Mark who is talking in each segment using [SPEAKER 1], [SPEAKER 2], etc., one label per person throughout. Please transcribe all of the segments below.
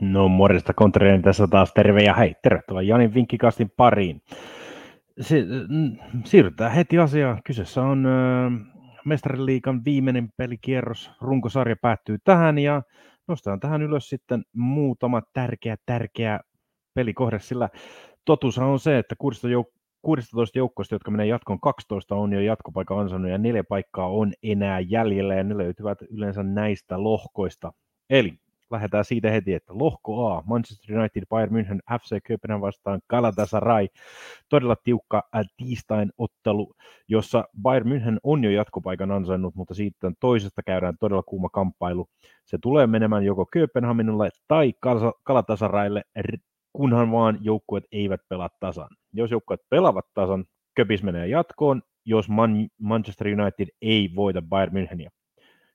[SPEAKER 1] No morjesta Kontrinen tässä taas terve ja hei, tervetuloa Janin vinkkikastin pariin. Si- siirrytään heti asiaan. Kyseessä on äh, Mestariliikan viimeinen pelikierros. Runkosarja päättyy tähän ja nostetaan tähän ylös sitten muutama tärkeä, tärkeä pelikohde, sillä totuus on se, että 16 joukkoista, jotka menee jatkoon, 12 on jo jatkopaikan ansainnut ja neljä paikkaa on enää jäljellä ja ne löytyvät yleensä näistä lohkoista. Eli lähdetään siitä heti, että lohko A, Manchester United, Bayern München, FC Köpenhamn vastaan Galatasaray. Todella tiukka äh, tiistain ottelu, jossa Bayern München on jo jatkopaikan ansainnut, mutta siitä toisesta käydään todella kuuma kamppailu. Se tulee menemään joko Kööpenhaminalle tai Galatasaraylle, kunhan vaan joukkueet eivät pelaa tasan. Jos joukkueet pelaavat tasan, Köpis menee jatkoon, jos Man- Manchester United ei voita Bayern Müncheniä.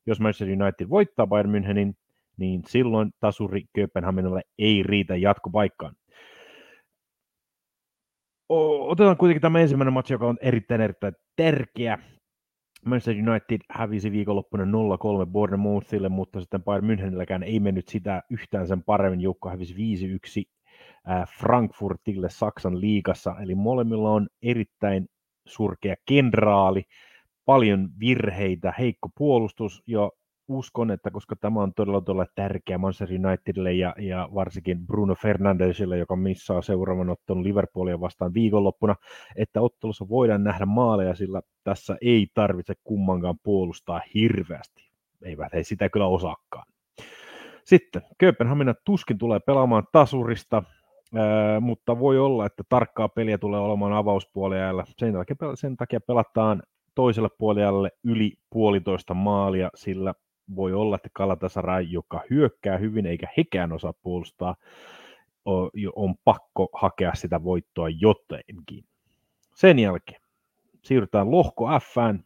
[SPEAKER 1] Jos Manchester United voittaa Bayern Münchenin, niin silloin tasuri Kööpenhaminalle ei riitä jatkopaikkaan. Otetaan kuitenkin tämä ensimmäinen match, joka on erittäin erittäin tärkeä. Manchester United hävisi viikonloppuna 0-3 Bournemouthille, mutta sitten Bayern Münchenilläkään ei mennyt sitä yhtään sen paremmin. Joukko hävisi 5-1 Frankfurtille Saksan liigassa, eli molemmilla on erittäin surkea kenraali, paljon virheitä, heikko puolustus ja uskon, että koska tämä on todella, todella tärkeä Manchester Unitedille ja, ja varsinkin Bruno Fernandesille, joka missaa seuraavan ottelun Liverpoolia vastaan viikonloppuna, että ottelussa voidaan nähdä maaleja, sillä tässä ei tarvitse kummankaan puolustaa hirveästi. Eivät he sitä kyllä osaakaan. Sitten Kööpenhamina tuskin tulee pelaamaan tasurista, mutta voi olla, että tarkkaa peliä tulee olemaan avauspuoliajalla. Sen sen takia pelataan toiselle puoliajalle yli puolitoista maalia, sillä voi olla, että Kalatasara, joka hyökkää hyvin eikä hekään osaa puolustaa, on pakko hakea sitä voittoa jotenkin. Sen jälkeen siirrytään lohko Fään,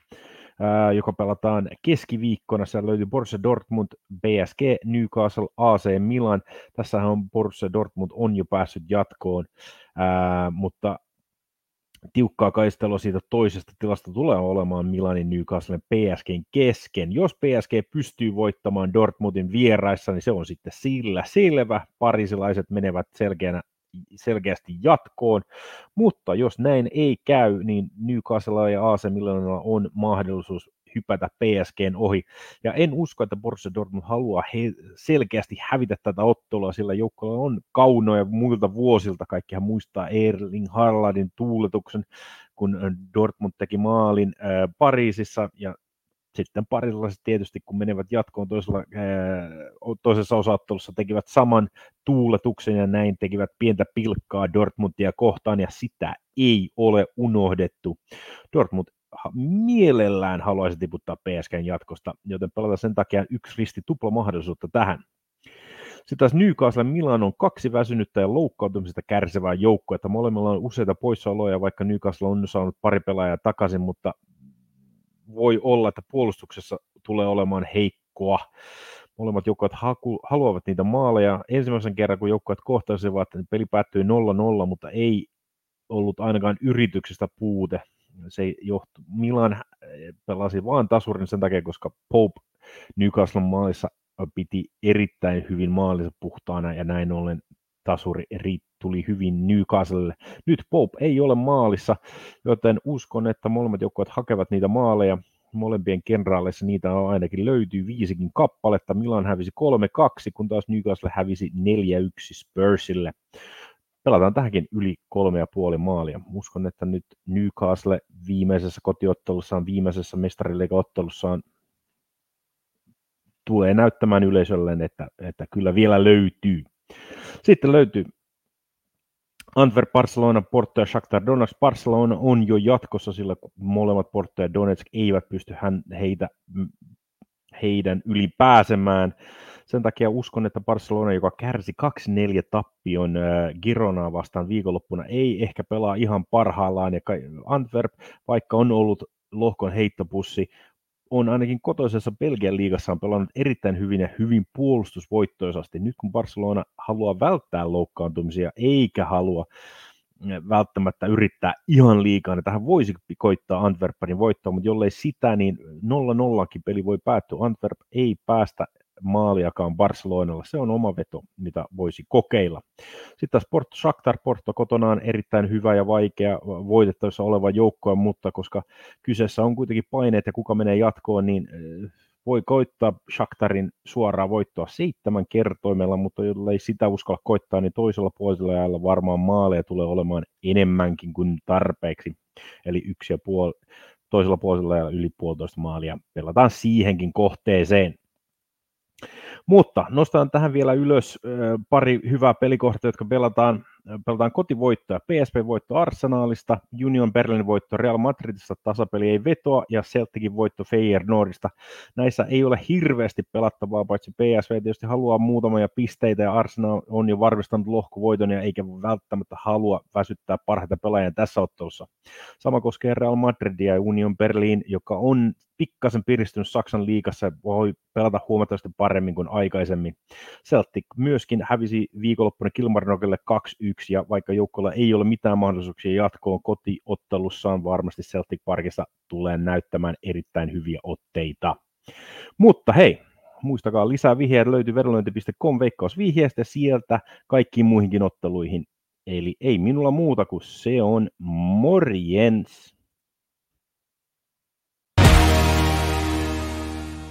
[SPEAKER 1] joka pelataan keskiviikkona. Siellä löytyy Borussia Dortmund, BSG, Newcastle, AC Milan. Tässähän on Borussia Dortmund on jo päässyt jatkoon, mutta tiukkaa kaistelua siitä toisesta tilasta tulee olemaan Milanin, Newcastlen, PSGn kesken. Jos PSG pystyy voittamaan Dortmundin vieraissa, niin se on sitten sillä selvä. Parisilaiset menevät selkeänä selkeästi jatkoon, mutta jos näin ei käy, niin Newcastle ja AC Milanilla on mahdollisuus hypätä PSGn ohi. Ja en usko, että Borussia Dortmund haluaa he selkeästi hävitä tätä ottelua, sillä joukkoilla on kaunoja muilta vuosilta. Kaikkihan muistaa Erling Haalandin tuuletuksen, kun Dortmund teki maalin äh, Pariisissa ja sitten parilaiset tietysti, kun menevät jatkoon toisella, ää, toisessa osaattelussa, tekivät saman tuuletuksen ja näin tekivät pientä pilkkaa Dortmundia kohtaan, ja sitä ei ole unohdettu. Dortmund mielellään haluaisi tiputtaa PSGn jatkosta, joten pelataan sen takia yksi risti tupla mahdollisuutta tähän. Sitten taas Newcastle Milan on kaksi väsynyttä ja loukkaantumisesta kärsivää joukkoa, että molemmilla on useita poissaoloja, vaikka Newcastle on saanut pari pelaajaa takaisin, mutta voi olla, että puolustuksessa tulee olemaan heikkoa. Molemmat joukkueet haluavat niitä maaleja. Ensimmäisen kerran, kun joukkueet kohtasivat, niin peli päättyi 0-0, mutta ei ollut ainakaan yrityksestä puute se johtu, Milan äh, pelasi vaan tasurin sen takia, koska Pope Newcastle maalissa piti erittäin hyvin maalissa puhtaana ja näin ollen tasuri tuli hyvin Newcastlelle. Nyt Pope ei ole maalissa, joten uskon, että molemmat joukkueet hakevat niitä maaleja. Molempien kenraaleissa niitä on ainakin löytyy viisikin kappaletta. Milan hävisi 3-2, kun taas Newcastle hävisi 4-1 Spursille pelataan tähänkin yli kolme ja puoli maalia. Uskon, että nyt Newcastle viimeisessä kotiottelussaan, viimeisessä mestarileikaottelussaan tulee näyttämään yleisölleen, että, että kyllä vielä löytyy. Sitten löytyy Antwerp, Barcelona, Porto ja Shakhtar Donetsk. Barcelona on jo jatkossa, sillä molemmat Porto ja Donetsk eivät pysty hän, heitä, heidän yli pääsemään. Sen takia uskon, että Barcelona, joka kärsi 2-4 tappion äh, Gironaa vastaan viikonloppuna, ei ehkä pelaa ihan parhaillaan. Ja Antwerp, vaikka on ollut lohkon heittopussi, on ainakin kotoisessa Belgian liigassa on pelannut erittäin hyvin ja hyvin puolustusvoittoisasti. Nyt kun Barcelona haluaa välttää loukkaantumisia eikä halua välttämättä yrittää ihan liikaa, niin tähän voisi koittaa Antwerpenin voittoa, mutta jollei sitä, niin 0-0 peli voi päättyä. Antwerp ei päästä maaliakaan Barcelonalla. Se on oma veto, mitä voisi kokeilla. Sitten Porto Shakhtar Porto kotonaan erittäin hyvä ja vaikea voitettavissa oleva joukkoa, mutta koska kyseessä on kuitenkin paineet ja kuka menee jatkoon, niin voi koittaa Shakhtarin suoraa voittoa seitsemän kertoimella, mutta jollei sitä uskalla koittaa, niin toisella puolella ajalla varmaan maaleja tulee olemaan enemmänkin kuin tarpeeksi. Eli yksi ja puoli, toisella puolella ajalla yli puolitoista maalia. Pelataan siihenkin kohteeseen. Mutta nostan tähän vielä ylös pari hyvää pelikohtaa, jotka pelataan pelataan kotivoittoja, PSP-voitto Arsenalista, Union Berlin voitto Real Madridista, tasapeli ei vetoa ja Celticin voitto Feyenoordista. Näissä ei ole hirveästi pelattavaa, paitsi PSV tietysti haluaa muutamia pisteitä ja Arsenal on jo varmistanut lohkovoiton ja eikä välttämättä halua väsyttää parhaita pelaajia tässä ottelussa. Sama koskee Real Madridia ja Union Berlin, joka on pikkasen piristynyt Saksan liigassa, voi pelata huomattavasti paremmin kuin aikaisemmin. Celtic myöskin hävisi viikonloppuna Kilmarnockille 2-1, ja vaikka joukkoilla ei ole mitään mahdollisuuksia jatkoon kotiottelussaan, varmasti Celtic Parkissa tulee näyttämään erittäin hyviä otteita. Mutta hei, muistakaa lisää vihjeitä löytyy vedonlyönti.com veikkausvihjeestä sieltä kaikkiin muihinkin otteluihin. Eli ei minulla muuta kuin se on morjens.